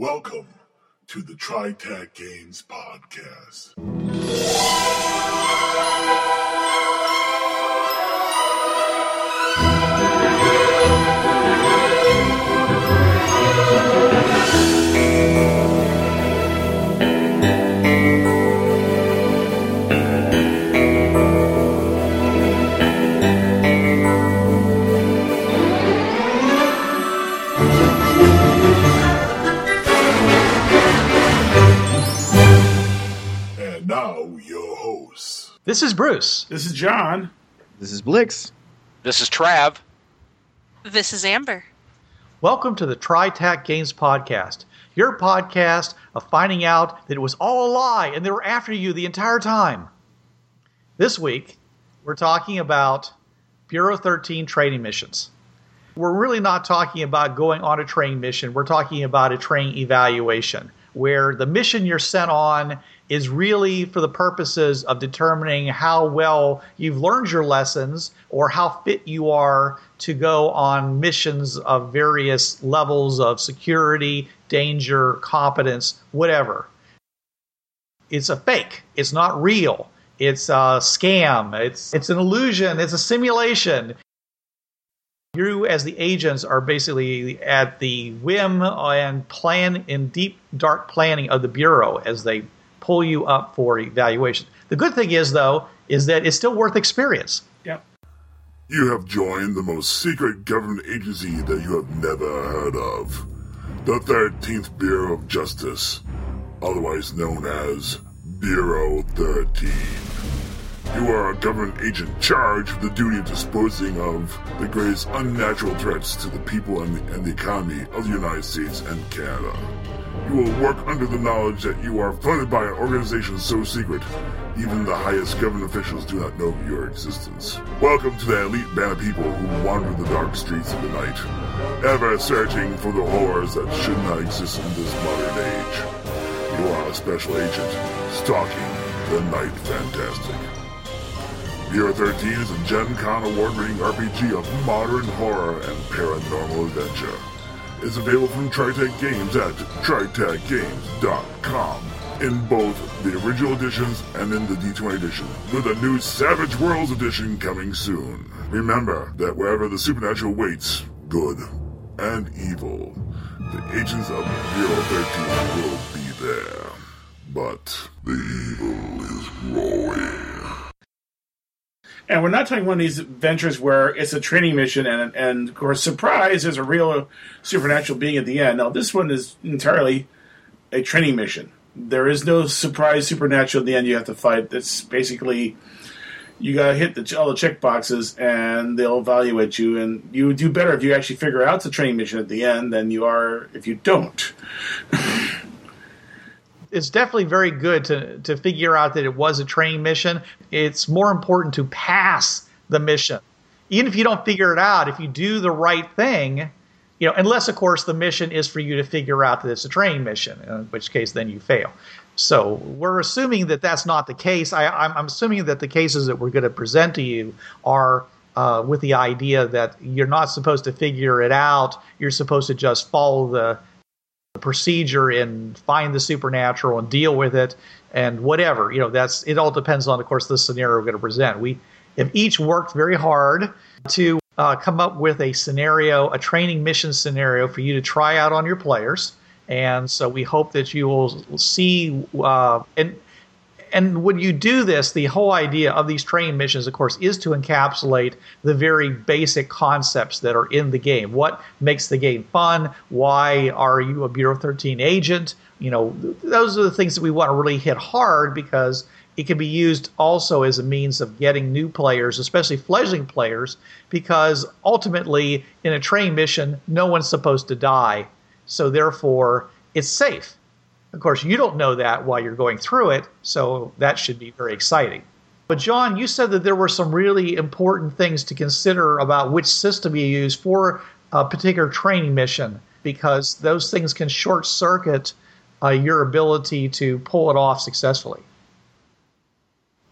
Welcome to the TriTac Games Podcast. This is Bruce. This is John. This is Blix. This is Trav. This is Amber. Welcome to the TriTac Games Podcast, your podcast of finding out that it was all a lie and they were after you the entire time. This week, we're talking about Bureau 13 training missions. We're really not talking about going on a training mission, we're talking about a training evaluation, where the mission you're sent on is really for the purposes of determining how well you've learned your lessons or how fit you are to go on missions of various levels of security, danger, competence, whatever. It's a fake. It's not real. It's a scam. It's it's an illusion. It's a simulation. You, as the agents, are basically at the whim and plan in deep, dark planning of the bureau as they pull you up for evaluation. The good thing is, though, is that it's still worth experience. Yep. You have joined the most secret government agency that you have never heard of the 13th Bureau of Justice, otherwise known as Bureau 13. You are a government agent charged with the duty of disposing of the greatest unnatural threats to the people and the, and the economy of the United States and Canada. You will work under the knowledge that you are funded by an organization so secret, even the highest government officials do not know of your existence. Welcome to the elite band of people who wander the dark streets of the night, ever searching for the horrors that should not exist in this modern age. You are a special agent, stalking the night fantastic. Bureau 13 is a Gen Con award-winning RPG of modern horror and paranormal adventure. It's available from TriTac Games at tritacgames.com in both the original editions and in the D20 edition, with a new Savage Worlds edition coming soon. Remember that wherever the supernatural waits, good and evil, the agents of Bureau 13 will be there. But the evil is growing. And we're not talking one of these adventures where it's a training mission and, and of course, surprise, there's a real supernatural being at the end. Now, this one is entirely a training mission. There is no surprise supernatural at the end you have to fight. It's basically you got to hit the, all the check boxes and they'll evaluate you. And you do better if you actually figure out a training mission at the end than you are if you don't. it's definitely very good to to figure out that it was a training mission. It's more important to pass the mission, even if you don't figure it out. If you do the right thing, you know, unless of course the mission is for you to figure out that it's a training mission, in which case then you fail. So we're assuming that that's not the case. I, I'm, I'm assuming that the cases that we're going to present to you are. Uh, with the idea that you're not supposed to figure it out, you're supposed to just follow the procedure and find the supernatural and deal with it and whatever. You know that's it all depends on of course the scenario we're going to present. We have each worked very hard to uh, come up with a scenario a training mission scenario for you to try out on your players. And so we hope that you will see uh, and and when you do this, the whole idea of these training missions, of course, is to encapsulate the very basic concepts that are in the game. What makes the game fun? Why are you a Bureau 13 agent? You know, those are the things that we want to really hit hard because it can be used also as a means of getting new players, especially fledgling players, because ultimately in a training mission, no one's supposed to die. So therefore, it's safe. Of course, you don't know that while you're going through it, so that should be very exciting. But, John, you said that there were some really important things to consider about which system you use for a particular training mission, because those things can short circuit uh, your ability to pull it off successfully.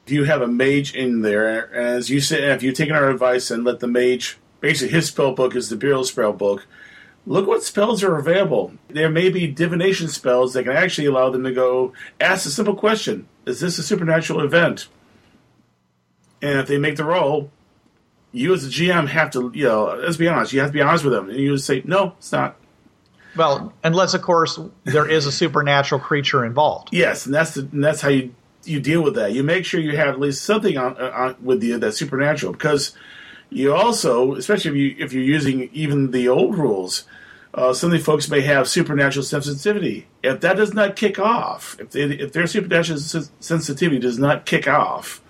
If you have a mage in there, as you said, if you've taken our advice and let the mage, basically his spell book is the Bureau spell book, look what spells are available. There may be divination spells that can actually allow them to go ask a simple question Is this a supernatural event? And if they make the roll, you as a GM have to, you know, let's be honest, you have to be honest with them. And you just say, no, it's not. Well, unless, of course, there is a supernatural creature involved. Yes, and that's the, and that's how you you deal with that. You make sure you have at least something on, on with you that's supernatural because you also, especially if you if you're using even the old rules, uh, some of the folks may have supernatural sensitivity. If that does not kick off, if they, if their supernatural sensitivity does not kick off,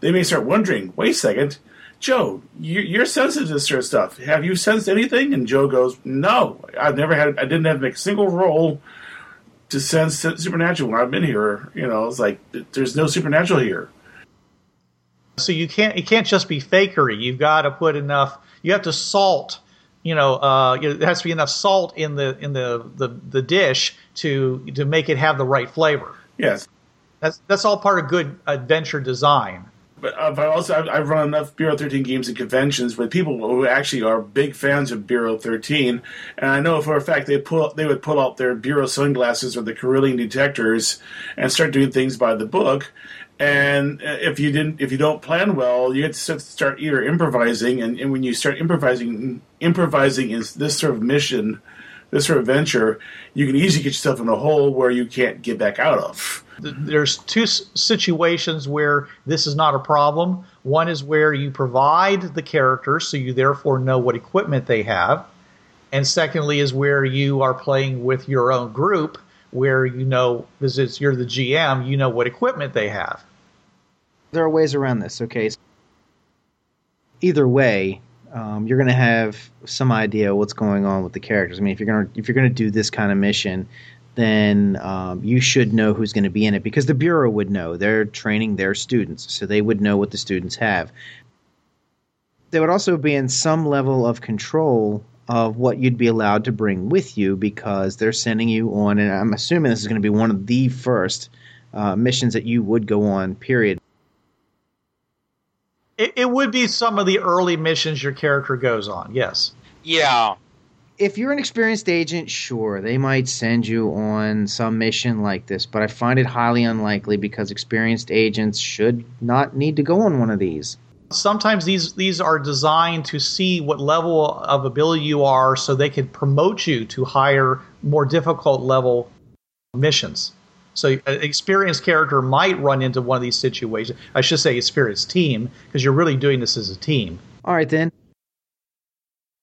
they may start wondering. Wait a second, Joe, you, are sensitive to sort of stuff. Have you sensed anything? And Joe goes, No, I've never had. I didn't have a single roll to sense supernatural when I've been here. You know, it's like there's no supernatural here. So you can't. It can't just be fakery. You've got to put enough. You have to salt. You know, uh, there has to be enough salt in the in the, the, the dish to to make it have the right flavor. Yes, that's that's all part of good adventure design but uh, but also I've, I've, run enough Bureau 13 games and conventions with people who actually are big fans of Bureau 13, and I know for a fact they pull they would pull out their Bureau sunglasses or the Kirlian detectors and start doing things by the book. And uh, if you didn't, if you don't plan well, you get to start either improvising, and, and when you start improvising, improvising is this sort of mission, this sort of venture, you can easily get yourself in a hole where you can't get back out of there's two situations where this is not a problem. One is where you provide the characters, so you therefore know what equipment they have. And secondly, is where you are playing with your own group, where you know, because you're the GM, you know what equipment they have. There are ways around this, okay? Either way, um, you're going to have some idea what's going on with the characters. I mean, if you're going to if you're going to do this kind of mission, then um, you should know who's going to be in it because the bureau would know. They're training their students, so they would know what the students have. They would also be in some level of control of what you'd be allowed to bring with you because they're sending you on, and I'm assuming this is going to be one of the first uh, missions that you would go on. Period. It, it would be some of the early missions your character goes on. Yes. Yeah, if you're an experienced agent, sure, they might send you on some mission like this, but I find it highly unlikely because experienced agents should not need to go on one of these. Sometimes these these are designed to see what level of ability you are so they can promote you to higher, more difficult level missions. So an experienced character might run into one of these situations. I should say experienced team because you're really doing this as a team. All right then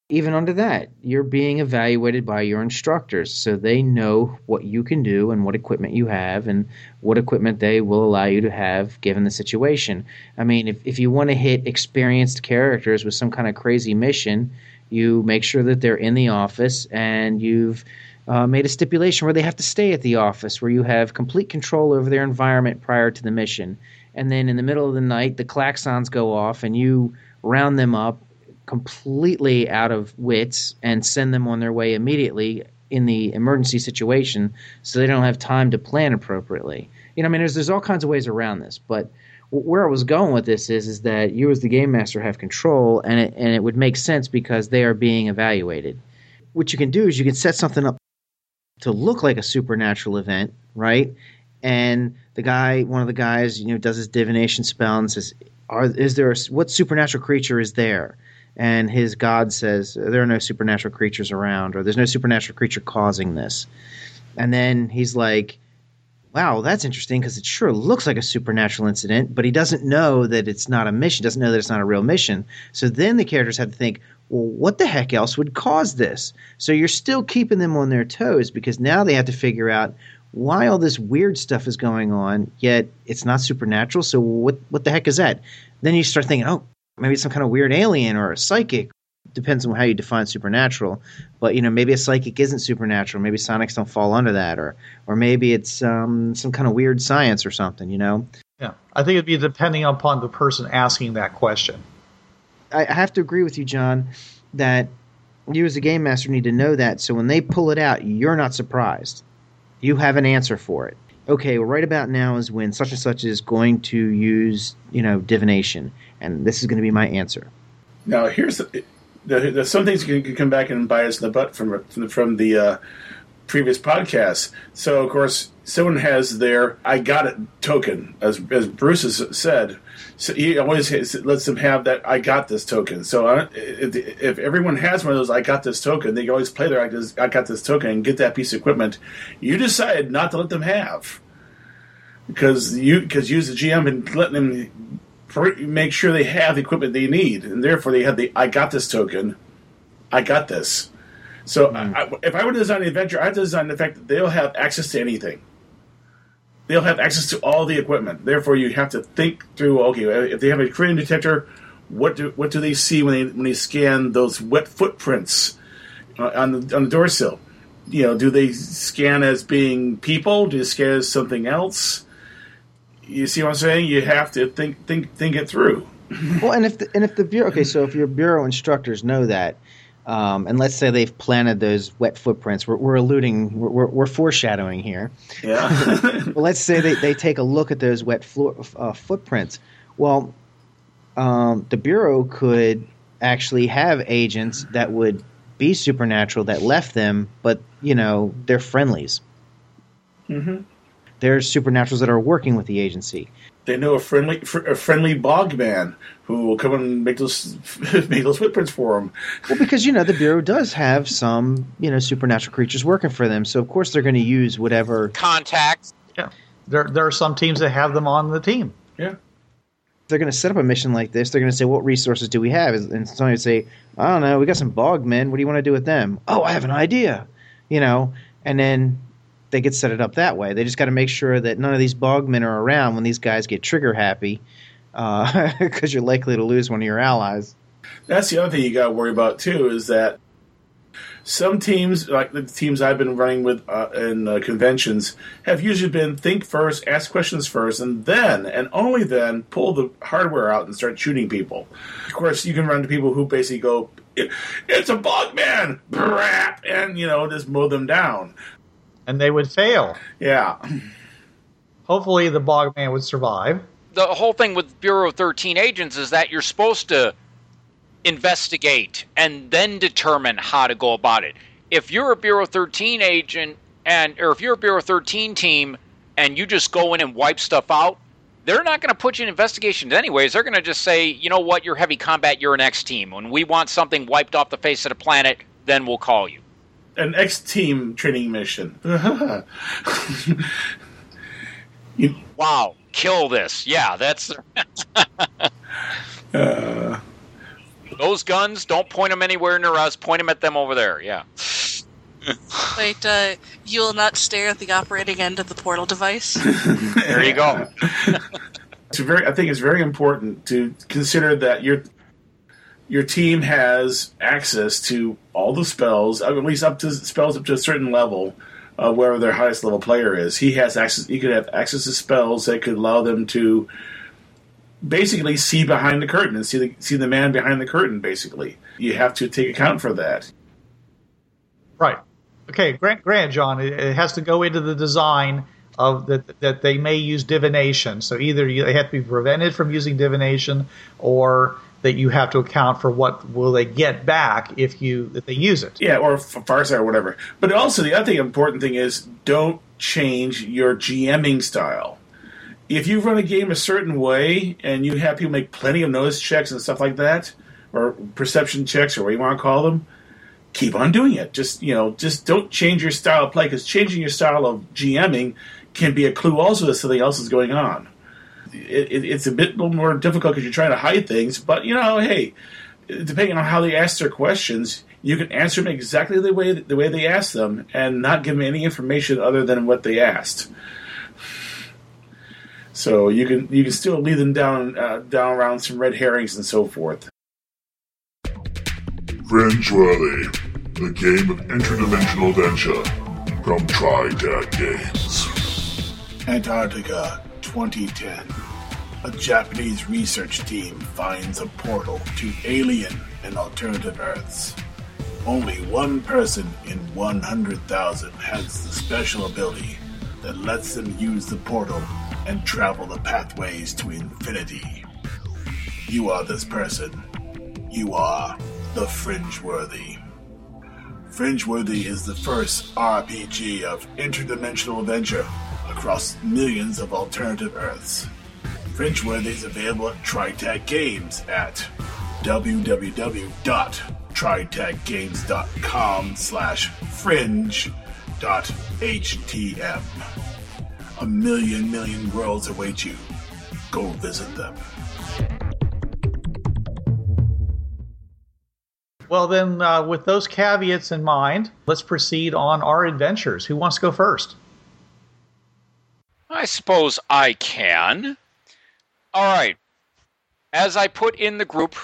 even under that, you're being evaluated by your instructors. So they know what you can do and what equipment you have and what equipment they will allow you to have given the situation. I mean, if, if you want to hit experienced characters with some kind of crazy mission, you make sure that they're in the office and you've uh, made a stipulation where they have to stay at the office, where you have complete control over their environment prior to the mission. And then in the middle of the night, the klaxons go off and you round them up completely out of wits and send them on their way immediately in the emergency situation so they don't have time to plan appropriately. You know, I mean, there's, there's all kinds of ways around this, but where I was going with this is is that you as the game master have control, and it and it would make sense because they are being evaluated. What you can do is you can set something up to look like a supernatural event, right? And the guy, one of the guys, you know, does his divination spell and says, "Are is there a, what supernatural creature is there?" And his god says there are no supernatural creatures around or there's no supernatural creature causing this. And then he's like wow that's interesting because it sure looks like a supernatural incident but he doesn't know that it's not a mission doesn't know that it's not a real mission. So then the characters have to think well what the heck else would cause this? So you're still keeping them on their toes because now they have to figure out why all this weird stuff is going on yet it's not supernatural so what what the heck is that? Then you start thinking oh maybe some kind of weird alien or a psychic depends on how you define supernatural. But you know, maybe a psychic isn't supernatural. Maybe sonics don't fall under that, or or maybe it's um, some kind of weird science or something. You know. Yeah, I think it'd be depending upon the person asking that question. I have to agree with you, John, that you as a game master need to know that. So when they pull it out, you're not surprised. You have an answer for it. Okay, well, right about now is when such and such is going to use, you know, divination and this is going to be my answer. Now, here's the, the, some things can, can come back and bite us in the butt from from the uh, previous podcast. So of course, someone has their "I got it" token, as as Bruce has said. So he always has, lets them have that "I got this" token. So uh, if, if, everyone has one of those "I got this" token, they always play their "I got this" token and get that piece of equipment. You decide not to let them have because you because you as the GM and letting them make sure they have the equipment they need, and therefore they have the "I got this" token. I got this. So mm. I, if I were to design an adventure, I'd design the fact that they'll have access to anything. They'll have access to all the equipment. Therefore, you have to think through. Okay, if they have a cranium detector, what do what do they see when they when they scan those wet footprints uh, on the on the door sill? You know, do they scan as being people? Do they scan as something else? You see what I'm saying? You have to think think think it through. well, and if the, and if the bureau okay, so if your bureau instructors know that, um, and let's say they've planted those wet footprints. We're, we're alluding, we're, we're, foreshadowing here. Yeah. well, let's say they, they take a look at those wet floor, uh, footprints. Well, um, the Bureau could actually have agents that would be supernatural that left them, but, you know, they're friendlies. Mm-hmm. There's supernaturals that are working with the agency they know a friendly a friendly bog man who will come and make those make those footprints for them. Well, because you know the bureau does have some you know supernatural creatures working for them, so of course they're going to use whatever contacts. Yeah, there there are some teams that have them on the team. Yeah. They're going to set up a mission like this. They're going to say, "What resources do we have?" And somebody would say, "I don't know. We got some bog men. What do you want to do with them?" Oh, I have an idea. You know, and then they could set it up that way. They just got to make sure that none of these bogmen are around when these guys get trigger happy, because uh, you're likely to lose one of your allies. That's the other thing you got to worry about too is that some teams, like the teams I've been running with uh, in uh, conventions, have usually been think first, ask questions first, and then, and only then, pull the hardware out and start shooting people. Of course, you can run to people who basically go, "It's a bug man," brap, and you know just mow them down and they would fail. Yeah. Hopefully, the Bogman would survive. The whole thing with Bureau 13 agents is that you're supposed to investigate and then determine how to go about it. If you're a Bureau 13 agent and or if you're a Bureau 13 team and you just go in and wipe stuff out, they're not going to put you in investigations anyways. They're going to just say, you know what, you're heavy combat, you're an X team. When we want something wiped off the face of the planet, then we'll call you an X team training mission. you, wow, kill this. Yeah, that's. uh, Those guns, don't point them anywhere near us. Point them at them over there. Yeah. Wait, uh, you will not stare at the operating end of the portal device. there you go. it's very. I think it's very important to consider that you're your team has access to all the spells, at least up to spells up to a certain level, uh, wherever their highest level player is. He has access. He could have access to spells that could allow them to basically see behind the curtain and see the see the man behind the curtain. Basically, you have to take account for that. Right. Okay. Grant, grant, John. It, has to go into the design of that that they may use divination. So either they have to be prevented from using divination, or that you have to account for what will they get back if you if they use it. Yeah, or Farsight or whatever. But also the other thing, important thing is don't change your GMing style. If you run a game a certain way and you have people make plenty of notice checks and stuff like that, or perception checks or what you want to call them, keep on doing it. Just you know, just don't change your style of play because changing your style of GMing can be a clue also that something else is going on it, it's a bit more difficult because you're trying to hide things. But you know, hey, depending on how they ask their questions, you can answer them exactly the way the way they ask them, and not give them any information other than what they asked. So you can you can still lead them down uh, down around some red herrings and so forth. Fringeworthy, the game of interdimensional adventure from TriTac Games. Antarctica 2010 a Japanese research team finds a portal to alien and alternative Earths. Only one person in 100,000 has the special ability that lets them use the portal and travel the pathways to infinity. You are this person. You are The Fringeworthy. Fringeworthy is the first RPG of interdimensional adventure across millions of alternative Earths. Fringeworthy is available at TriTac Games at www.tritacgames.com slash fringe.htm. A million million worlds await you. Go visit them. Well, then, uh, with those caveats in mind, let's proceed on our adventures. Who wants to go first? I suppose I can. All right. As I put in the group,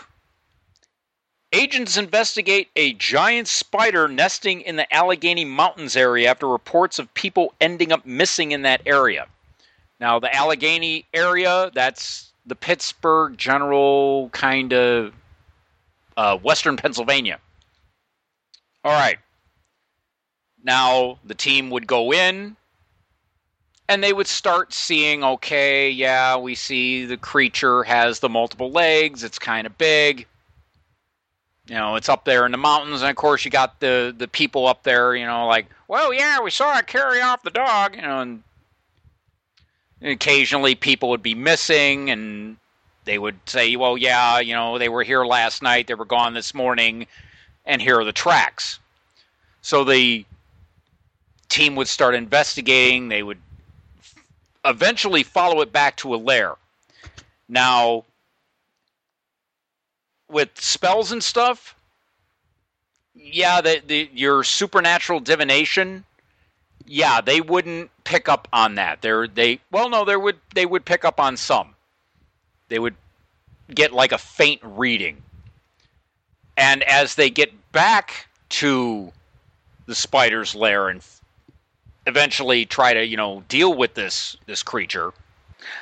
agents investigate a giant spider nesting in the Allegheny Mountains area after reports of people ending up missing in that area. Now, the Allegheny area, that's the Pittsburgh general kind of uh, western Pennsylvania. All right. Now, the team would go in, and they would start seeing okay yeah we see the creature has the multiple legs it's kind of big. You know it's up there in the mountains and of course you got the the people up there you know like well yeah we saw it carry off the dog you know and occasionally people would be missing and they would say well yeah you know they were here last night they were gone this morning and here are the tracks. So the team would start investigating they would eventually follow it back to a lair. Now, with spells and stuff, yeah, the, the your supernatural divination, yeah, they wouldn't pick up on that. They're they well, no, they would they would pick up on some. They would get like a faint reading, and as they get back to the spider's lair and eventually try to you know deal with this this creature.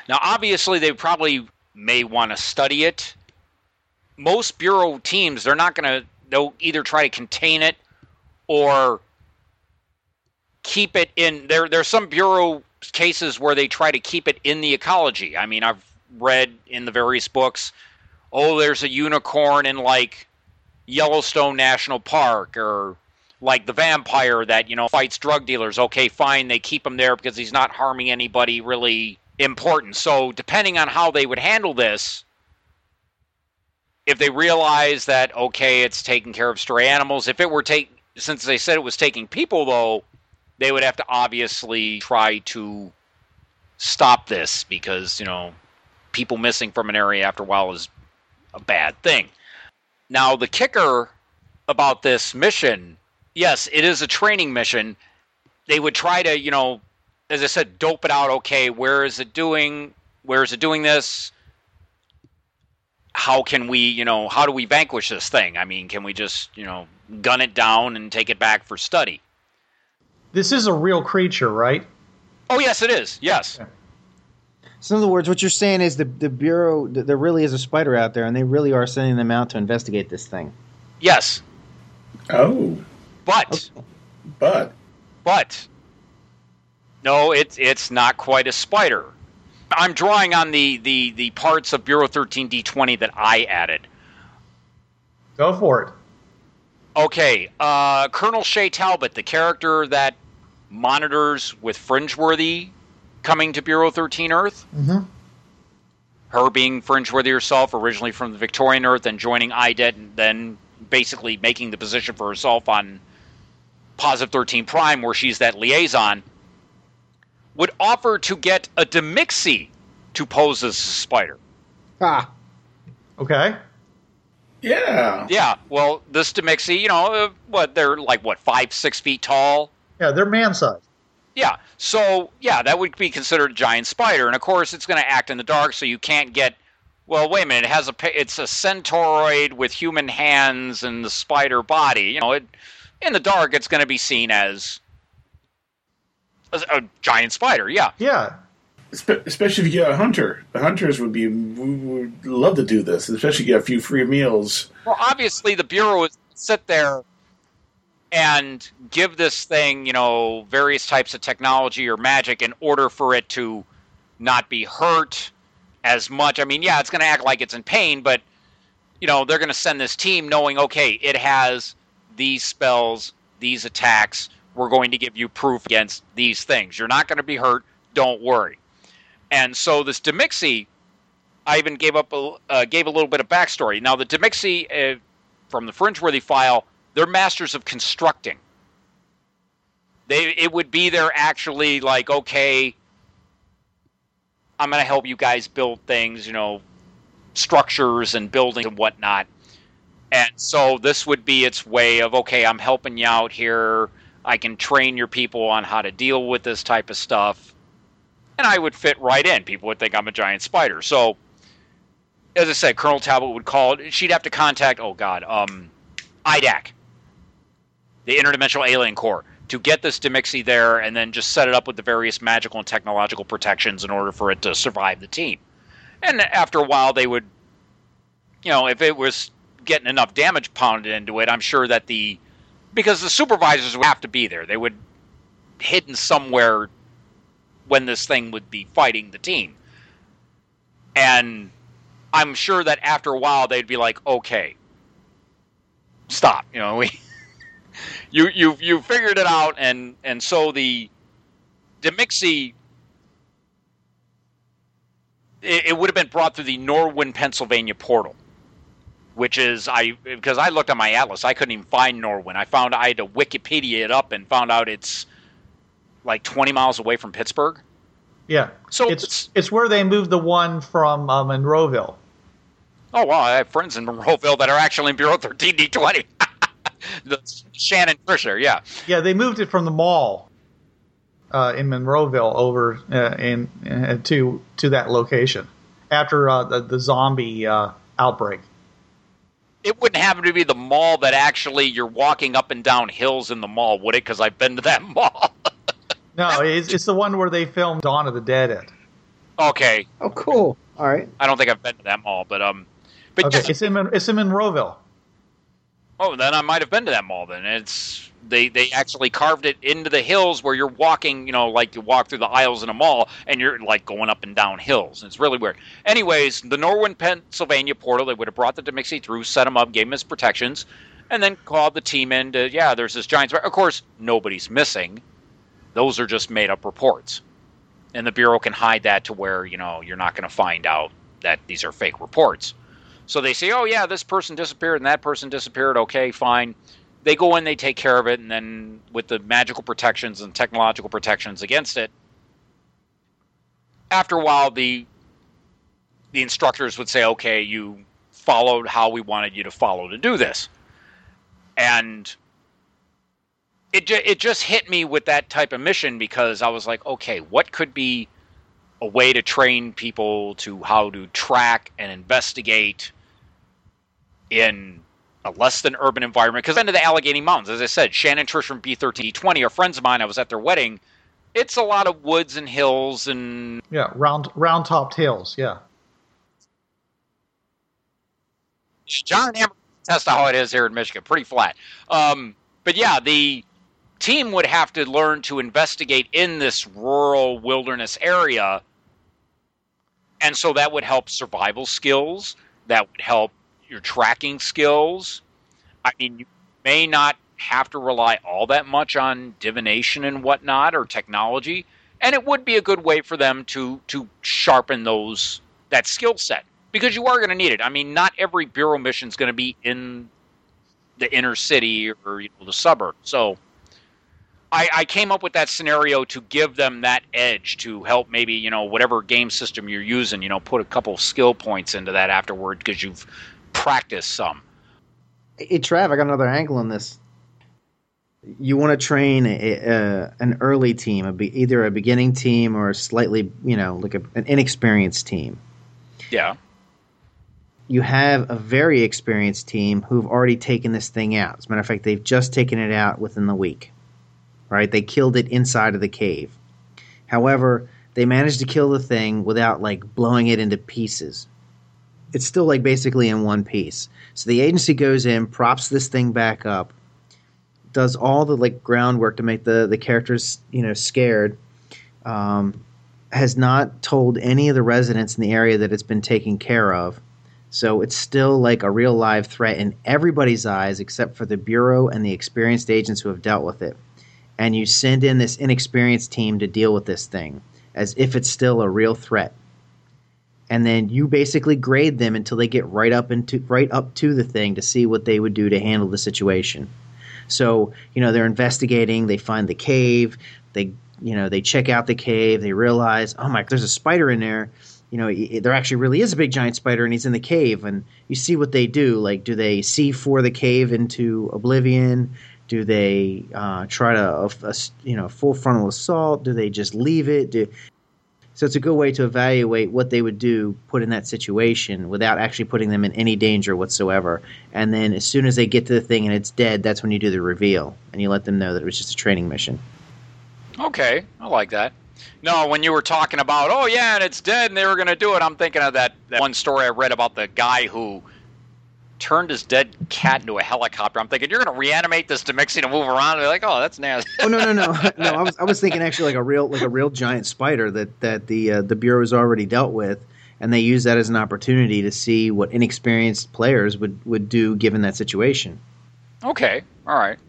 Now, obviously, they probably may want to study it. Most bureau teams, they're not going to. They'll either try to contain it or keep it in. There, there's some bureau cases where they try to keep it in the ecology. I mean, I've read in the various books. Oh, there's a unicorn in like Yellowstone National Park or like the vampire that you know fights drug dealers. Okay fine they keep him there because he's not harming anybody really important. So depending on how they would handle this if they realize that okay it's taking care of stray animals if it were take since they said it was taking people though they would have to obviously try to stop this because you know people missing from an area after a while is a bad thing. Now the kicker about this mission yes, it is a training mission. They would try to, you know, as I said, dope it out. Okay, where is it doing? Where is it doing this? How can we, you know, how do we vanquish this thing? I mean, can we just, you know, gun it down and take it back for study? This is a real creature, right? Oh, yes, it is. Yes. So, in other words, what you're saying is the the bureau there really is a spider out there, and they really are sending them out to investigate this thing. Yes. Oh. But, But but, no, it's it's not quite a spider. I'm drawing on the the the parts of Bureau 13 D20 that I added. Go for it. Okay, uh, Colonel Shay Talbot, the character that monitors with Fringeworthy coming to Bureau 13 Earth. Mm-hmm. Her being Fringeworthy herself, originally from the Victorian Earth, and joining IDET, and then basically making the position for herself on Positive 13 Prime, where she's that liaison, would offer to get a Demixie to pose as a spider. Ah, Okay. yeah, Yeah, well, this Demixie, you know, uh, what they're like, what five, six feet tall. Yeah, they're man sized. Yeah, so yeah, that would be considered a giant spider, and of course, it's going to act in the dark, so you can't get. Well, wait a minute. It has a it's a centauroid with human hands and the spider body. You know, it in the dark, it's going to be seen as a, a giant spider. Yeah, Yeah. Espe- especially if you get a hunter. The hunters would be would love to do this, especially get a few free meals. Well, obviously, the bureau would sit there and give this thing, you know, various types of technology or magic in order for it to not be hurt as much. I mean, yeah, it's going to act like it's in pain, but you know, they're going to send this team knowing, okay, it has these spells, these attacks. We're going to give you proof against these things. You're not going to be hurt. Don't worry. And so this Demixi, I even gave up a, uh, gave a little bit of backstory. Now the Demixi uh, from the Fringeworthy file, they're masters of constructing. They it would be there actually like okay, I'm going to help you guys build things, you know, structures and buildings and whatnot. And so this would be its way of okay, I'm helping you out here. I can train your people on how to deal with this type of stuff. And I would fit right in. People would think I'm a giant spider. So, as I said, Colonel Talbot would call. She'd have to contact, oh God, um, IDAC, the Interdimensional Alien Corps, to get this Demixi there and then just set it up with the various magical and technological protections in order for it to survive the team. And after a while, they would, you know, if it was getting enough damage pounded into it, I'm sure that the because the supervisors would have to be there. They would hidden somewhere when this thing would be fighting the team. And I'm sure that after a while they'd be like, "Okay, stop." You know, we you you you figured it out, and and so the Demixi it, it would have been brought through the Norwin, Pennsylvania portal, which is I because I looked on my atlas, I couldn't even find Norwin. I found I had to Wikipedia it up and found out it's like 20 miles away from Pittsburgh. Yeah. So it's it's- it's where they moved the one from uh, Monroeville. Oh wow, I have friends in Monroeville that are actually in Bureau 13D20. the Shannon Fisher, yeah. Yeah, they moved it from the mall uh, in Monroeville over uh, in uh, to to that location after uh, the, the zombie uh, outbreak. It wouldn't happen to be the mall that actually you're walking up and down hills in the mall, would it? Because I've been to that mall. No, it's, it's the one where they filmed Dawn of the Dead at. okay, Oh, cool. All right. I don't think I've been to that mall, but um, but Okay, yes, it's in it's in Monroeville. Oh, then I might have been to that mall. Then it's they they actually carved it into the hills where you're walking. You know, like you walk through the aisles in a mall, and you're like going up and down hills. It's really weird. Anyways, the Norwin, Pennsylvania portal. They would have brought the Demixi through, set him up, gave him his protections, and then called the team in to yeah. There's this giant. Of course, nobody's missing. Those are just made up reports, and the bureau can hide that to where you know you're not going to find out that these are fake reports. So they say, oh, yeah, this person disappeared and that person disappeared. Okay, fine. They go in, they take care of it, and then with the magical protections and technological protections against it, after a while, the the instructors would say, okay, you followed how we wanted you to follow to do this. And it, ju- it just hit me with that type of mission because I was like, okay, what could be a way to train people to how to track and investigate in a less than urban environment. Because into the Allegheny Mountains, as I said, Shannon Trish from B13D20 are friends of mine. I was at their wedding. It's a lot of woods and hills and Yeah, round round topped hills. Yeah. John Amber test how it is here in Michigan, pretty flat. Um, but yeah, the team would have to learn to investigate in this rural wilderness area, and so that would help survival skills. That would help your tracking skills. I mean, you may not have to rely all that much on divination and whatnot or technology, and it would be a good way for them to to sharpen those that skill set because you are going to need it. I mean, not every bureau mission is going to be in the inner city or you know, the suburb. So I, I came up with that scenario to give them that edge to help maybe you know whatever game system you're using, you know, put a couple skill points into that afterward because you've practiced some. Hey, Trav, I got another angle on this. You want to train a, a, an early team, a be, either a beginning team or a slightly, you know, like a, an inexperienced team. Yeah. You have a very experienced team who've already taken this thing out. As a matter of fact, they've just taken it out within the week. Right? They killed it inside of the cave. However, they managed to kill the thing without like blowing it into pieces. It's still like basically in one piece. So the agency goes in, props this thing back up, does all the like groundwork to make the the characters you know scared. Um, has not told any of the residents in the area that it's been taken care of. So it's still like a real live threat in everybody's eyes except for the Bureau and the experienced agents who have dealt with it. And you send in this inexperienced team to deal with this thing as if it's still a real threat. And then you basically grade them until they get right up into right up to the thing to see what they would do to handle the situation. So, you know, they're investigating, they find the cave, they you know, they check out the cave, they realize, "Oh my, there's a spider in there." you know, there actually really is a big giant spider and he's in the cave. And you see what they do. Like, do they see for the cave into oblivion? Do they uh, try to, uh, uh, you know, full frontal assault? Do they just leave it? Do, so it's a good way to evaluate what they would do put in that situation without actually putting them in any danger whatsoever. And then as soon as they get to the thing and it's dead, that's when you do the reveal and you let them know that it was just a training mission. Okay, I like that. No, when you were talking about, oh yeah, and it's dead, and they were going to do it, I'm thinking of that, that one story I read about the guy who turned his dead cat into a helicopter. I'm thinking you're going to reanimate this to mix to move around. And they're like, oh, that's nasty. oh no, no, no, no. I was I was thinking actually like a real like a real giant spider that that the uh, the bureau has already dealt with, and they use that as an opportunity to see what inexperienced players would would do given that situation. Okay, all right.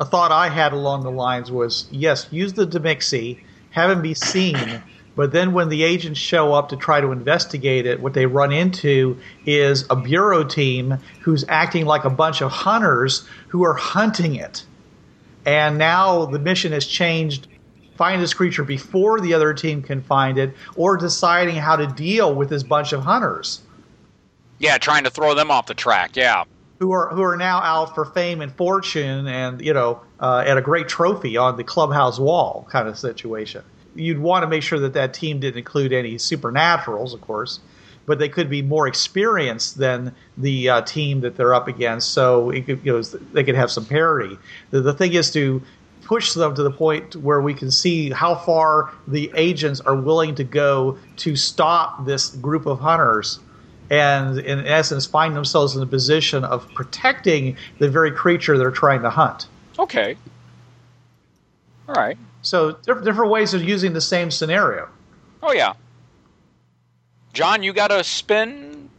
A thought I had along the lines was yes, use the Demixi have him be seen. But then when the agents show up to try to investigate it, what they run into is a bureau team who's acting like a bunch of hunters who are hunting it. And now the mission has changed find this creature before the other team can find it, or deciding how to deal with this bunch of hunters. Yeah, trying to throw them off the track. Yeah, who are who are now out for fame and fortune, and you know, uh, at a great trophy on the clubhouse wall kind of situation. You'd want to make sure that that team didn't include any supernaturals, of course, but they could be more experienced than the uh, team that they're up against, so could, you know, they could have some parity. The, the thing is to push them to the point where we can see how far the agents are willing to go to stop this group of hunters and in essence find themselves in the position of protecting the very creature they're trying to hunt. Okay. All right. So different ways of using the same scenario. Oh yeah. John, you got a spin?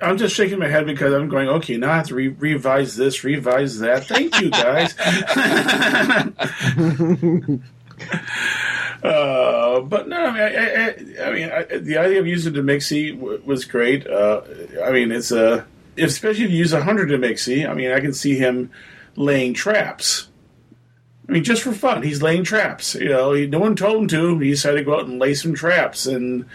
I'm just shaking my head because I'm going, okay, now I have to re- revise this, revise that. Thank you, guys. uh, but no, I mean, I, I, I mean, I, the idea of using Demixi w- was great. Uh, I mean, it's a especially if you use a hundred Demixi. I mean, I can see him laying traps. I mean, just for fun, he's laying traps. You know, he, no one told him to. He decided to go out and lay some traps, and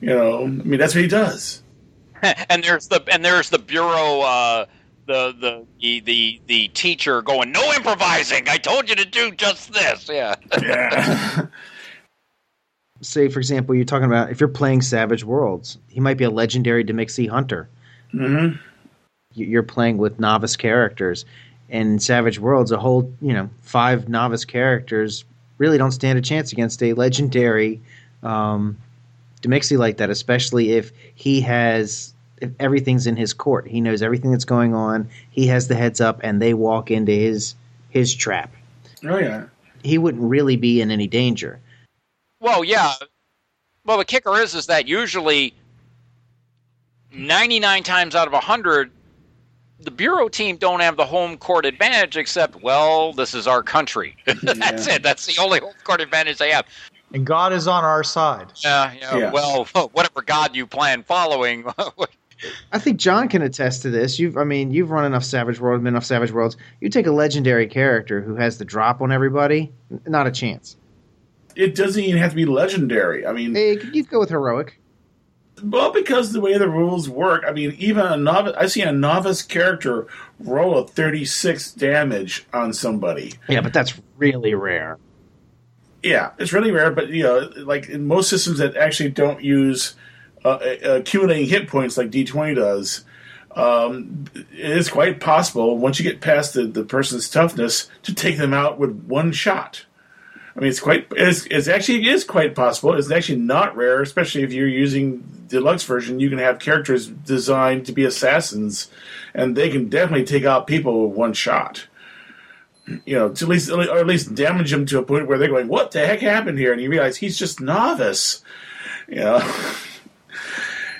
you know, I mean, that's what he does. and there's the and there's the bureau. Uh, the, the the the teacher going, "No improvising! I told you to do just this." Yeah. Yeah. Say, for example, you're talking about if you're playing Savage Worlds, he might be a legendary Demixi hunter. Mm-hmm. You're playing with novice characters, and Savage Worlds, a whole you know five novice characters really don't stand a chance against a legendary um, Demixi like that, especially if he has if everything's in his court. He knows everything that's going on. He has the heads up, and they walk into his his trap. Oh yeah, he wouldn't really be in any danger. Well, yeah. Well, the kicker is is that usually ninety nine times out of hundred, the bureau team don't have the home court advantage except well this is our country that's yeah. it that's the only home court advantage they have and god is on our side yeah, yeah, yeah. well whatever god you plan following I think John can attest to this. You've, I mean, you've run enough Savage Worlds, been enough Savage Worlds. You take a legendary character who has the drop on everybody, not a chance. It doesn't even have to be legendary. I mean, hey, you go with heroic. Well, because the way the rules work, I mean, even a novice, I see a novice character roll a 36 damage on somebody. Yeah, but that's really rare. Yeah, it's really rare, but you know, like in most systems that actually don't use uh, accumulating hit points like D20 does, um, it is quite possible once you get past the, the person's toughness to take them out with one shot. I mean, it's quite. It's, it's actually it is quite possible. It's actually not rare, especially if you're using deluxe version. You can have characters designed to be assassins, and they can definitely take out people with one shot. You know, to at least or at least damage them to a point where they're going, "What the heck happened here?" And you realize he's just novice. You know.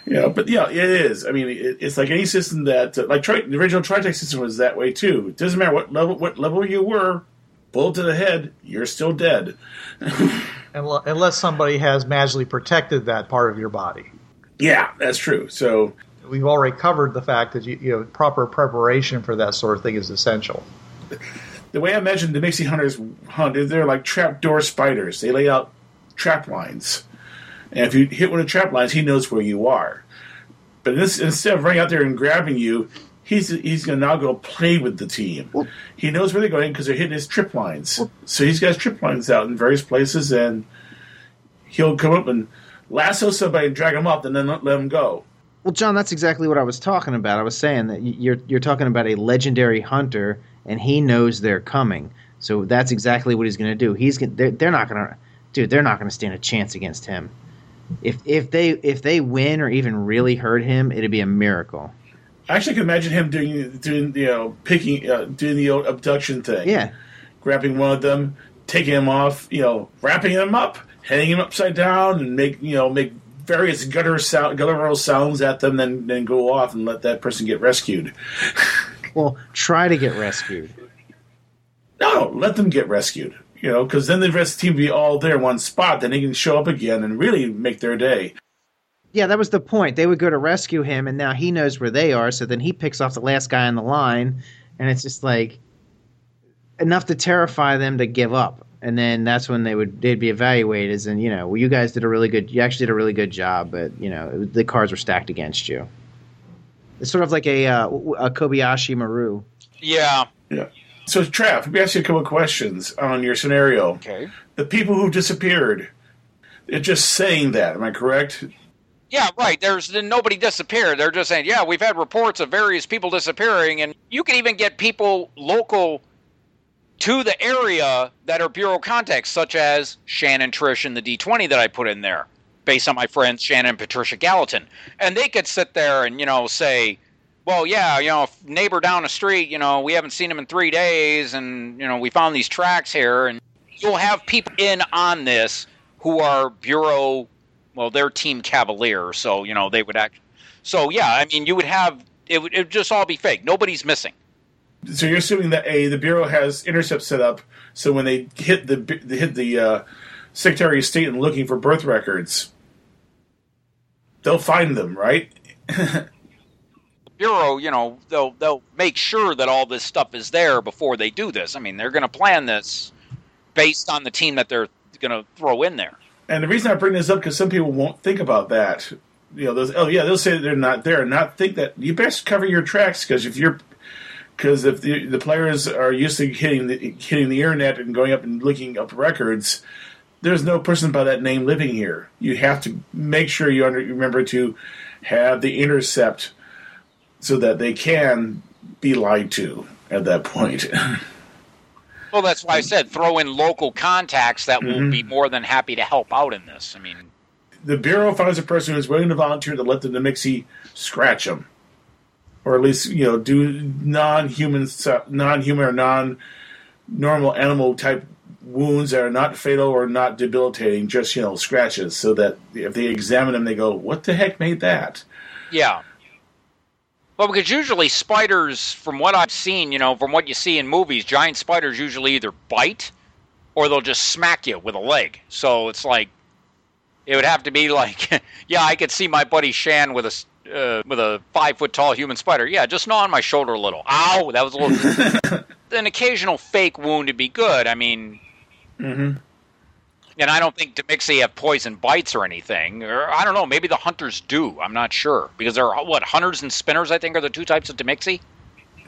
Know, but yeah, it is. I mean, it, it's like any system that, uh, like Tri- the original TriTac system was that way too. It doesn't matter what level what level you were, bullet to the head, you're still dead. Unless somebody has magically protected that part of your body. Yeah, that's true. So We've already covered the fact that you, you know proper preparation for that sort of thing is essential. the way I imagine the Mixie hunters hunt is they're like trapdoor spiders. They lay out trap lines, and if you hit one of the trap lines, he knows where you are. But this, instead of running out there and grabbing you, he's he's going to now go play with the team. he knows where they're going because they're hitting his trip lines. so he's got his trip lines out in various places, and he'll come up and lasso somebody and drag them up, and then let them go. Well, John, that's exactly what I was talking about. I was saying that you're you're talking about a legendary hunter, and he knows they're coming. So that's exactly what he's going to do. He's gonna, they're, they're not going to, dude. They're not going to stand a chance against him. If if they if they win or even really hurt him, it'd be a miracle. I actually can imagine him doing doing you know picking uh, doing the old abduction thing. Yeah, grabbing one of them, taking him off, you know, wrapping him up, hanging him upside down, and make you know make various gutter sound, guttural sounds at them, then then go off and let that person get rescued. well, try to get rescued. No, let them get rescued. You know, because then the rest of the team will be all there in one spot. Then they can show up again and really make their day. Yeah, that was the point. They would go to rescue him, and now he knows where they are. So then he picks off the last guy on the line, and it's just like enough to terrify them to give up. And then that's when they would they'd be evaluated as, and you know, well, you guys did a really good. You actually did a really good job, but you know, it the cards were stacked against you. It's sort of like a uh, a Kobayashi Maru. Yeah. Yeah. So, Trav, let me ask you a couple of questions on your scenario. Okay. The people who disappeared, they're just saying that. Am I correct? Yeah, right. There's nobody disappeared. They're just saying, yeah, we've had reports of various people disappearing, and you can even get people local to the area that are bureau contacts, such as Shannon Trish and the D20 that I put in there, based on my friends Shannon and Patricia Gallatin, and they could sit there and you know say, well, yeah, you know, neighbor down the street, you know, we haven't seen him in three days, and you know, we found these tracks here, and you'll have people in on this who are bureau well, they're Team Cavalier, so you know they would act. So yeah, I mean, you would have it would, it would just all be fake. Nobody's missing. So you're assuming that a the bureau has intercept set up, so when they hit the they hit the uh, Secretary of State and looking for birth records, they'll find them, right? Bureau, you know, they'll they'll make sure that all this stuff is there before they do this. I mean, they're going to plan this based on the team that they're going to throw in there. And the reason I bring this up because some people won't think about that. You know, those, oh yeah, they'll say they're not there, not think that you best cover your tracks because if you're because if the, the players are used to hitting the hitting the internet and going up and looking up records, there's no person by that name living here. You have to make sure you under, remember to have the intercept so that they can be lied to at that point. Well, that's why I said throw in local contacts that will Mhm. be more than happy to help out in this. I mean, the bureau finds a person who's willing to volunteer to let the Nemixi scratch them, or at least you know do non-human, non-human or non-normal animal type wounds that are not fatal or not debilitating, just you know scratches, so that if they examine them, they go, "What the heck made that?" Yeah. Well, because usually spiders, from what I've seen, you know, from what you see in movies, giant spiders usually either bite or they'll just smack you with a leg. So it's like it would have to be like, yeah, I could see my buddy Shan with a uh, with a five foot tall human spider. Yeah, just gnaw on my shoulder a little. Ow, that was a little. An occasional fake wound would be good. I mean, Mm-hmm. And I don't think Demixie have poison bites or anything. Or I don't know. Maybe the hunters do. I'm not sure because there are what hunters and spinners. I think are the two types of Demixie.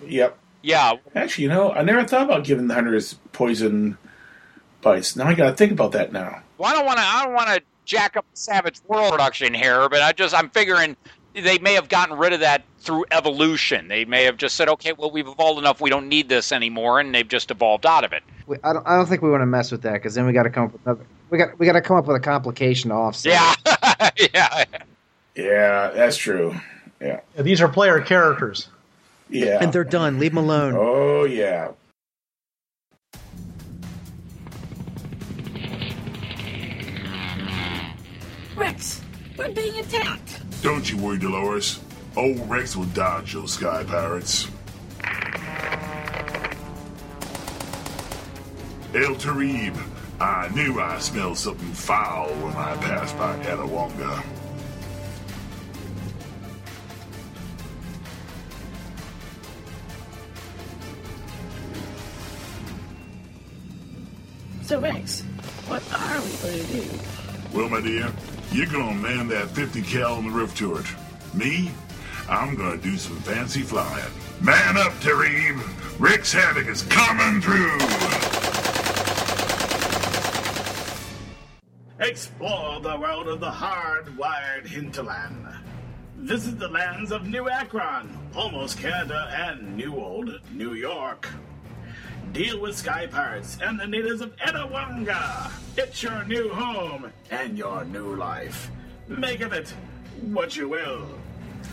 Yep. Yeah. Actually, you know, I never thought about giving the hunters poison bites. Now I got to think about that now. Well, I don't want to. I don't want to jack up the Savage World production here, but I just I'm figuring they may have gotten rid of that through evolution. They may have just said, okay, well we've evolved enough, we don't need this anymore, and they've just evolved out of it. We, I don't. I don't think we want to mess with that because then we got to come up with another. We got. We got to come up with a complication to offset. Yeah. yeah. Yeah, that's true. Yeah. These are player characters. Yeah. And they're done. Leave them alone. Oh yeah. Rex, we're being attacked. Don't you worry, Dolores. Old Rex will dodge those sky pirates. El Tarib, I knew I smelled something foul when I passed by Etowonga. So, Rex, what are we going to do? Well, my dear, you're gonna man that 50 cal on the roof turret. Me? I'm gonna do some fancy flying. Man up, Tarib! Rex Havoc is coming through! Explore the world of the hard-wired hinterland. Visit the lands of New Akron, almost Canada, and New Old New York. Deal with sky pirates and the natives of Etowonga. It's your new home and your new life. Make of it what you will.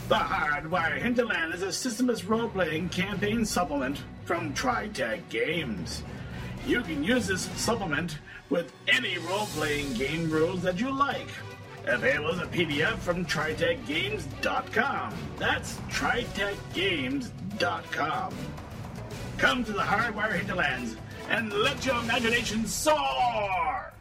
The Hardwire Hinterland is a systemless role-playing campaign supplement from TriTac Games. You can use this supplement with any role-playing game rules that you like. Available as a PDF from TriTacGames.com. That's TriTacGames.com. Come to the Hardwire Hinterlands and let your imagination soar!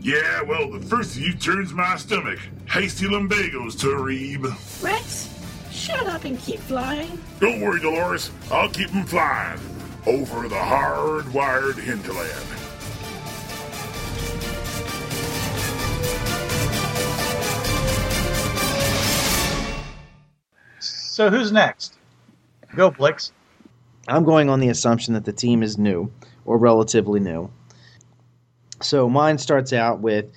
Yeah, well, the first of you turns my stomach. Hasty lumbagos, Tareeb. Rex, shut up and keep flying. Don't worry, Dolores. I'll keep 'em flying. Over the hard-wired hinterland. So who's next? Go, Blix. I'm going on the assumption that the team is new or relatively new. So mine starts out with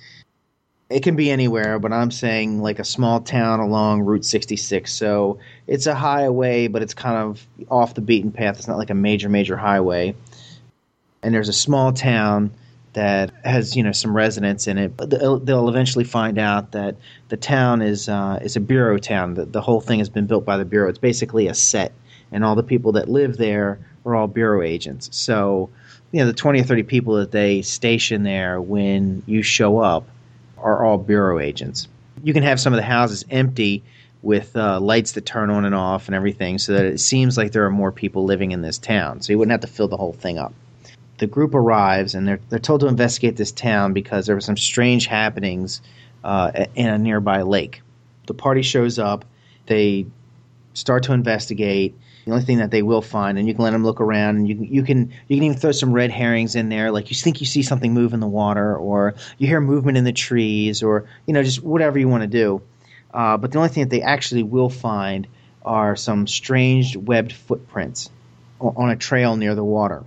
it can be anywhere, but I'm saying like a small town along Route 66. So it's a highway, but it's kind of off the beaten path. It's not like a major, major highway. And there's a small town that has you know some residents in it. They'll, they'll eventually find out that the town is uh, is a bureau town. The, the whole thing has been built by the bureau. It's basically a set, and all the people that live there are all bureau agents. So you know the 20 or 30 people that they station there when you show up are all bureau agents. You can have some of the houses empty with uh, lights that turn on and off and everything so that it seems like there are more people living in this town. So you wouldn't have to fill the whole thing up. The group arrives and they're, they're told to investigate this town because there were some strange happenings uh, in a nearby lake. The party shows up, they start to investigate. The only thing that they will find, and you can let them look around, and you can you can you can even throw some red herrings in there, like you think you see something move in the water, or you hear movement in the trees, or you know just whatever you want to do. Uh, but the only thing that they actually will find are some strange webbed footprints on a trail near the water.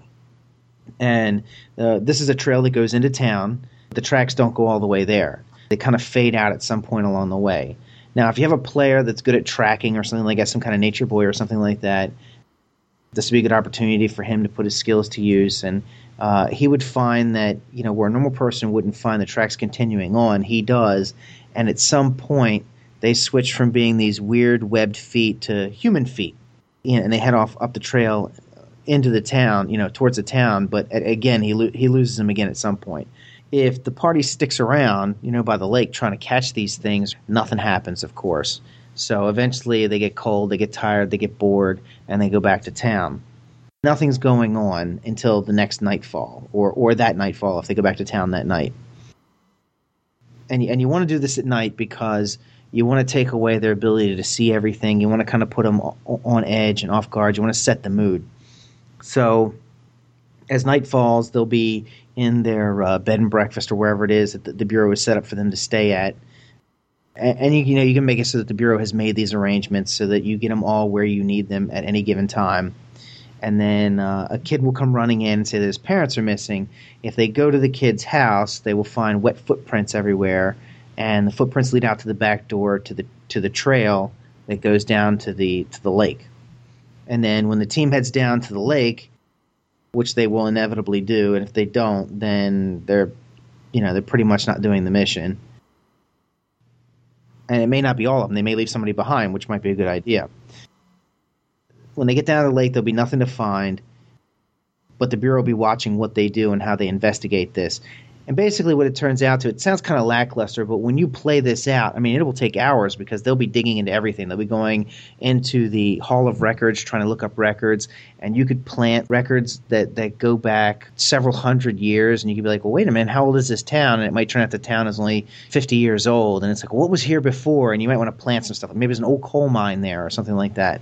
And uh, this is a trail that goes into town. The tracks don't go all the way there; they kind of fade out at some point along the way. Now, if you have a player that's good at tracking or something like that, some kind of nature boy or something like that, this would be a good opportunity for him to put his skills to use. And uh, he would find that, you know, where a normal person wouldn't find the tracks continuing on, he does. And at some point, they switch from being these weird webbed feet to human feet. And they head off up the trail into the town, you know, towards the town. But again, he, lo- he loses them again at some point if the party sticks around, you know, by the lake trying to catch these things, nothing happens, of course. So eventually they get cold, they get tired, they get bored, and they go back to town. Nothing's going on until the next nightfall, or, or that nightfall if they go back to town that night. And, and you want to do this at night because you want to take away their ability to see everything. You want to kind of put them on edge and off guard. You want to set the mood. So as night falls, they'll be in their uh, bed and breakfast or wherever it is that the, the, bureau is set up for them to stay at. And, and you, you, know you can make it so that the bureau has made these arrangements so that you get them all where you need them at any given time. And then uh, a kid will come running in and say that his parents are missing. If they go to the kid's house, they will find wet footprints everywhere, and the footprints lead out to the back door to the to the trail that goes down to the to the lake. And then when the team heads down to the lake, which they will inevitably do, and if they don't, then they're, you know, they're pretty much not doing the mission. And it may not be all of them; they may leave somebody behind, which might be a good idea. When they get down to the lake, there'll be nothing to find, but the Bureau will be watching what they do and how they investigate this. And basically, what it turns out to, it sounds kind of lackluster, but when you play this out, I mean, it will take hours because they'll be digging into everything. They'll be going into the Hall of Records, trying to look up records, and you could plant records that, that go back several hundred years, and you could be like, well, wait a minute, how old is this town? And it might turn out the town is only 50 years old, and it's like, what was here before? And you might want to plant some stuff. Maybe there's an old coal mine there or something like that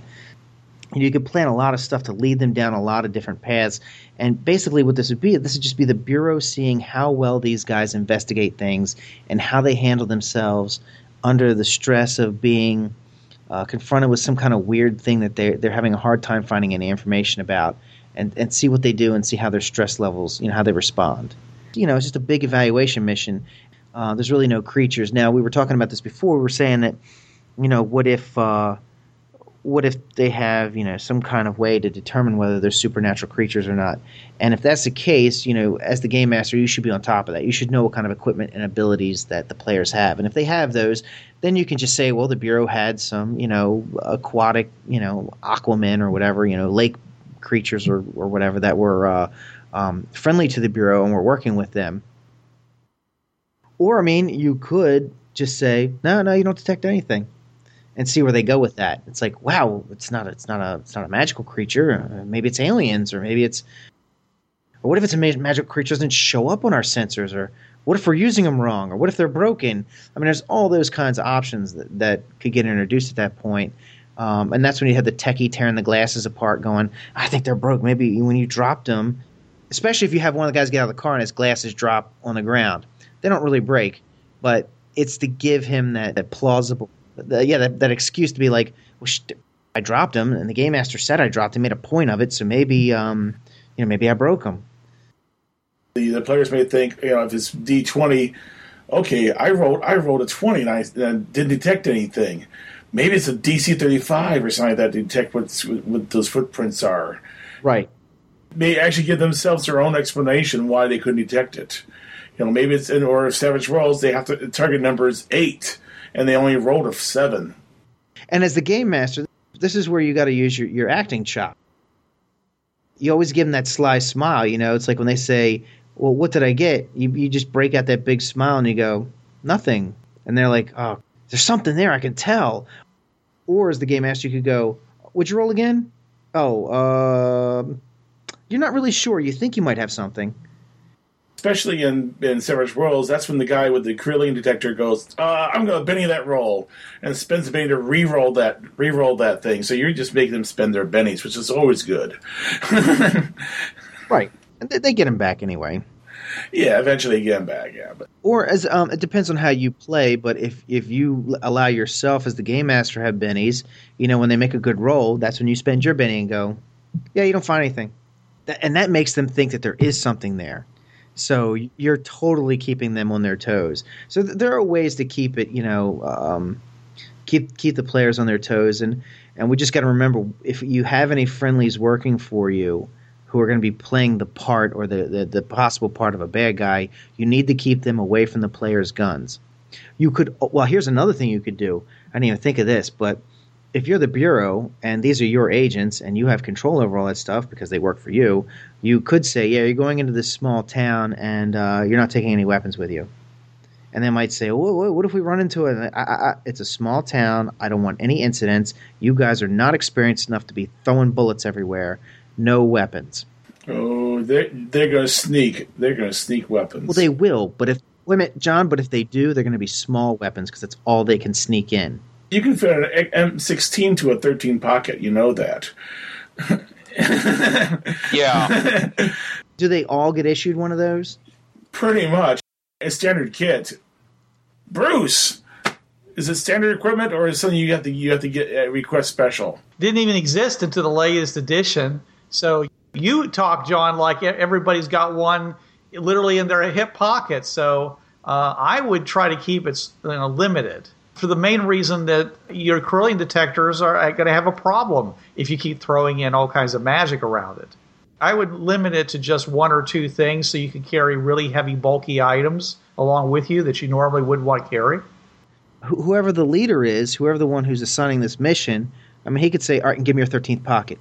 you could plan a lot of stuff to lead them down a lot of different paths. And basically, what this would be, this would just be the Bureau seeing how well these guys investigate things and how they handle themselves under the stress of being uh, confronted with some kind of weird thing that they're, they're having a hard time finding any information about. And, and see what they do and see how their stress levels, you know, how they respond. You know, it's just a big evaluation mission. Uh, there's really no creatures. Now, we were talking about this before. We were saying that, you know, what if. Uh, what if they have you know some kind of way to determine whether they're supernatural creatures or not? And if that's the case you know as the game master you should be on top of that. You should know what kind of equipment and abilities that the players have. And if they have those then you can just say well the bureau had some you know aquatic you know aquaman or whatever you know lake creatures or, or whatever that were uh, um, friendly to the bureau and we're working with them. Or i mean you could just say no no you don't detect anything and see where they go with that. It's like, wow, it's not it's not a it's not a magical creature. Uh, maybe it's aliens, or maybe it's, or what if it's a ma- magical creature doesn't show up on our sensors, or what if we're using them wrong, or what if they're broken? I mean, there's all those kinds of options that, that could get introduced at that point. Um, and that's when you had the techie tearing the glasses apart, going, I think they're broke. Maybe when you dropped them, especially if you have one of the guys get out of the car and his glasses drop on the ground, they don't really break, but it's to give him that, that plausible the, yeah, that, that excuse to be like, well, sh- I dropped him, and the game master said I dropped him, made a point of it, so maybe, um, you know, maybe I broke him. The, the players may think, you know, if it's D twenty, okay, I rolled I rolled a twenty and I, and didn't detect anything. Maybe it's a DC thirty five or something like that to detect what what those footprints are. Right. May actually give themselves their own explanation why they couldn't detect it. You know, maybe it's in or if Savage Worlds they have to target number is eight and they only rolled a seven. And as the game master, this is where you got to use your, your acting chop. You always give them that sly smile. You know, it's like when they say, "Well, what did I get?" You you just break out that big smile and you go, "Nothing," and they're like, "Oh, there's something there. I can tell." Or as the game master, you could go, "Would you roll again?" Oh, uh, you're not really sure. You think you might have something especially in in Savage Worlds, that's when the guy with the Kirlian detector goes, uh, "I'm going to Benny that roll," and spends a Benny to re-roll that re-roll that thing. So you're just making them spend their bennies, which is always good. right, and they get them back anyway. Yeah, eventually you get them back. Yeah, but or as um, it depends on how you play. But if if you allow yourself as the game master have bennies, you know when they make a good roll, that's when you spend your benny and go, yeah, you don't find anything, and that makes them think that there is something there. So you're totally keeping them on their toes. So th- there are ways to keep it, you know, um, keep keep the players on their toes, and and we just got to remember if you have any friendlies working for you who are going to be playing the part or the, the, the possible part of a bad guy, you need to keep them away from the player's guns. You could well, here's another thing you could do. I didn't even think of this, but if you're the bureau and these are your agents and you have control over all that stuff because they work for you, you could say, yeah, you're going into this small town and uh, you're not taking any weapons with you. And they might say, whoa, what if we run into it? It's a small town. I don't want any incidents. You guys are not experienced enough to be throwing bullets everywhere. No weapons. Oh, they're, they're going to sneak. They're going to sneak weapons. Well, they will. But if, limit, John, but if they do, they're going to be small weapons because that's all they can sneak in you can fit an M16 to a 13 pocket. You know that. yeah. Do they all get issued one of those? Pretty much. A standard kit. Bruce, is it standard equipment or is it something you have to you have to get uh, request special? Didn't even exist until the latest edition. So you talk, John, like everybody's got one literally in their hip pocket. So uh, I would try to keep it you know, limited for the main reason that your Kirlian detectors are going to have a problem if you keep throwing in all kinds of magic around it. I would limit it to just one or two things so you can carry really heavy, bulky items along with you that you normally wouldn't want to carry. Whoever the leader is, whoever the one who's assigning this mission, I mean, he could say, "All right, give me your thirteenth pocket."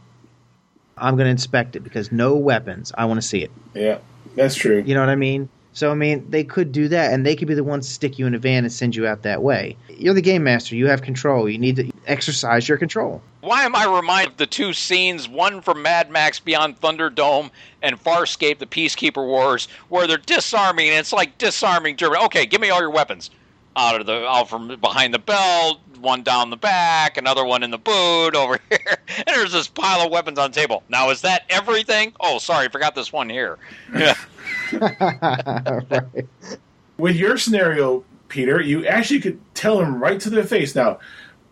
I'm going to inspect it because no weapons. I want to see it. Yeah, that's true. You know what I mean? So I mean, they could do that, and they could be the ones to stick you in a van and send you out that way. You're the game master. You have control. You need to exercise your control. Why am I reminded of the two scenes, one from Mad Max Beyond Thunderdome and Farscape, the Peacekeeper Wars, where they're disarming, and it's like disarming Germany. Okay, give me all your weapons. Out of the out from behind the belt, one down the back, another one in the boot over here, and there's this pile of weapons on the table. Now is that everything? Oh, sorry, forgot this one here. Yeah. right. With your scenario, Peter, you actually could tell them right to their face. Now,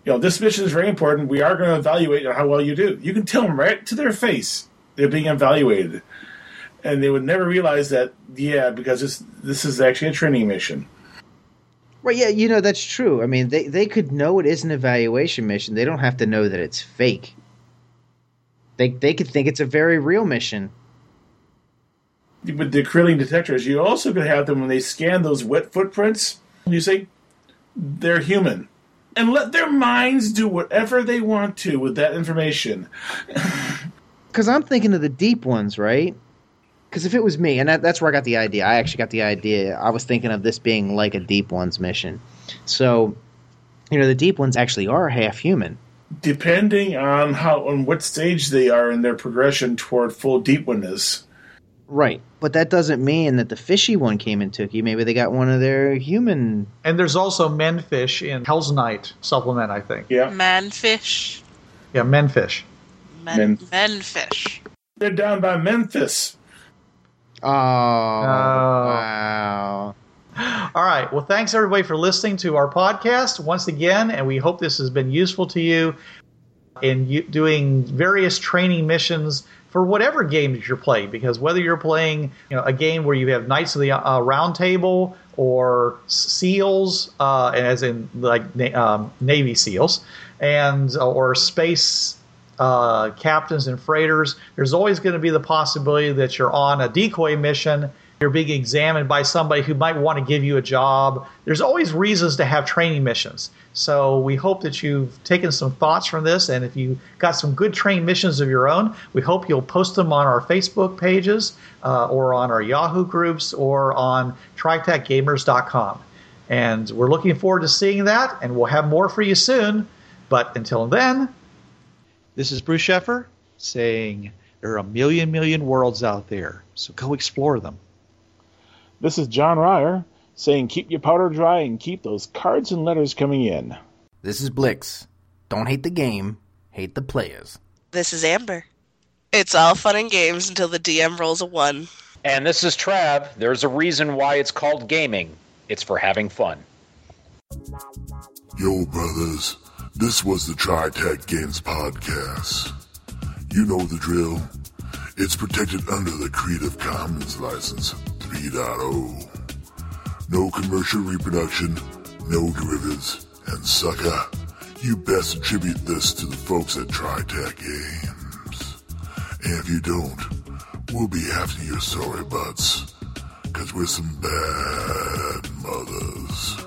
you know this mission is very important. We are going to evaluate how well you do. You can tell them right to their face they're being evaluated, and they would never realize that. Yeah, because this this is actually a training mission. Right, yeah, you know that's true. I mean, they they could know it is an evaluation mission. They don't have to know that it's fake. They they could think it's a very real mission. With the Kirlian detectors, you also could have them when they scan those wet footprints. You say they're human, and let their minds do whatever they want to with that information. Because I'm thinking of the deep ones, right? Because if it was me, and that, that's where I got the idea. I actually got the idea. I was thinking of this being like a deep ones mission. So, you know, the deep ones actually are half human. Depending on how on what stage they are in their progression toward full deep oneness. Right. But that doesn't mean that the fishy one came and took you. Maybe they got one of their human. And there's also menfish in Hell's Night supplement, I think. Yeah, Manfish. Yeah, menfish. Men, Men- menfish. they're down by Memphis. Oh, wow. All right. Well, thanks everybody for listening to our podcast once again, and we hope this has been useful to you in you doing various training missions for whatever game that you're playing. Because whether you're playing, you know, a game where you have Knights of the uh, Round Table or SEALs, uh, as in like na- um, Navy SEALs, and uh, or space uh, captains and freighters, there's always going to be the possibility that you're on a decoy mission. You're being examined by somebody who might want to give you a job. There's always reasons to have training missions. So we hope that you've taken some thoughts from this, and if you got some good training missions of your own, we hope you'll post them on our Facebook pages, uh, or on our Yahoo groups, or on TriTacGames.com. And we're looking forward to seeing that, and we'll have more for you soon. But until then, this is Bruce Sheffer saying there are a million, million worlds out there, so go explore them. This is John Ryer saying keep your powder dry and keep those cards and letters coming in. This is Blix. Don't hate the game, hate the players. This is Amber. It's all fun and games until the DM rolls a one. And this is Trav. There's a reason why it's called gaming. It's for having fun. Yo, brothers, this was the TriTac Games Podcast. You know the drill. It's protected under the Creative Commons License 3.0. No commercial reproduction, no derivatives, and sucker, you best attribute this to the folks at TriTac Games. And if you don't, we'll be after your sorry butts, cause we're some bad mothers.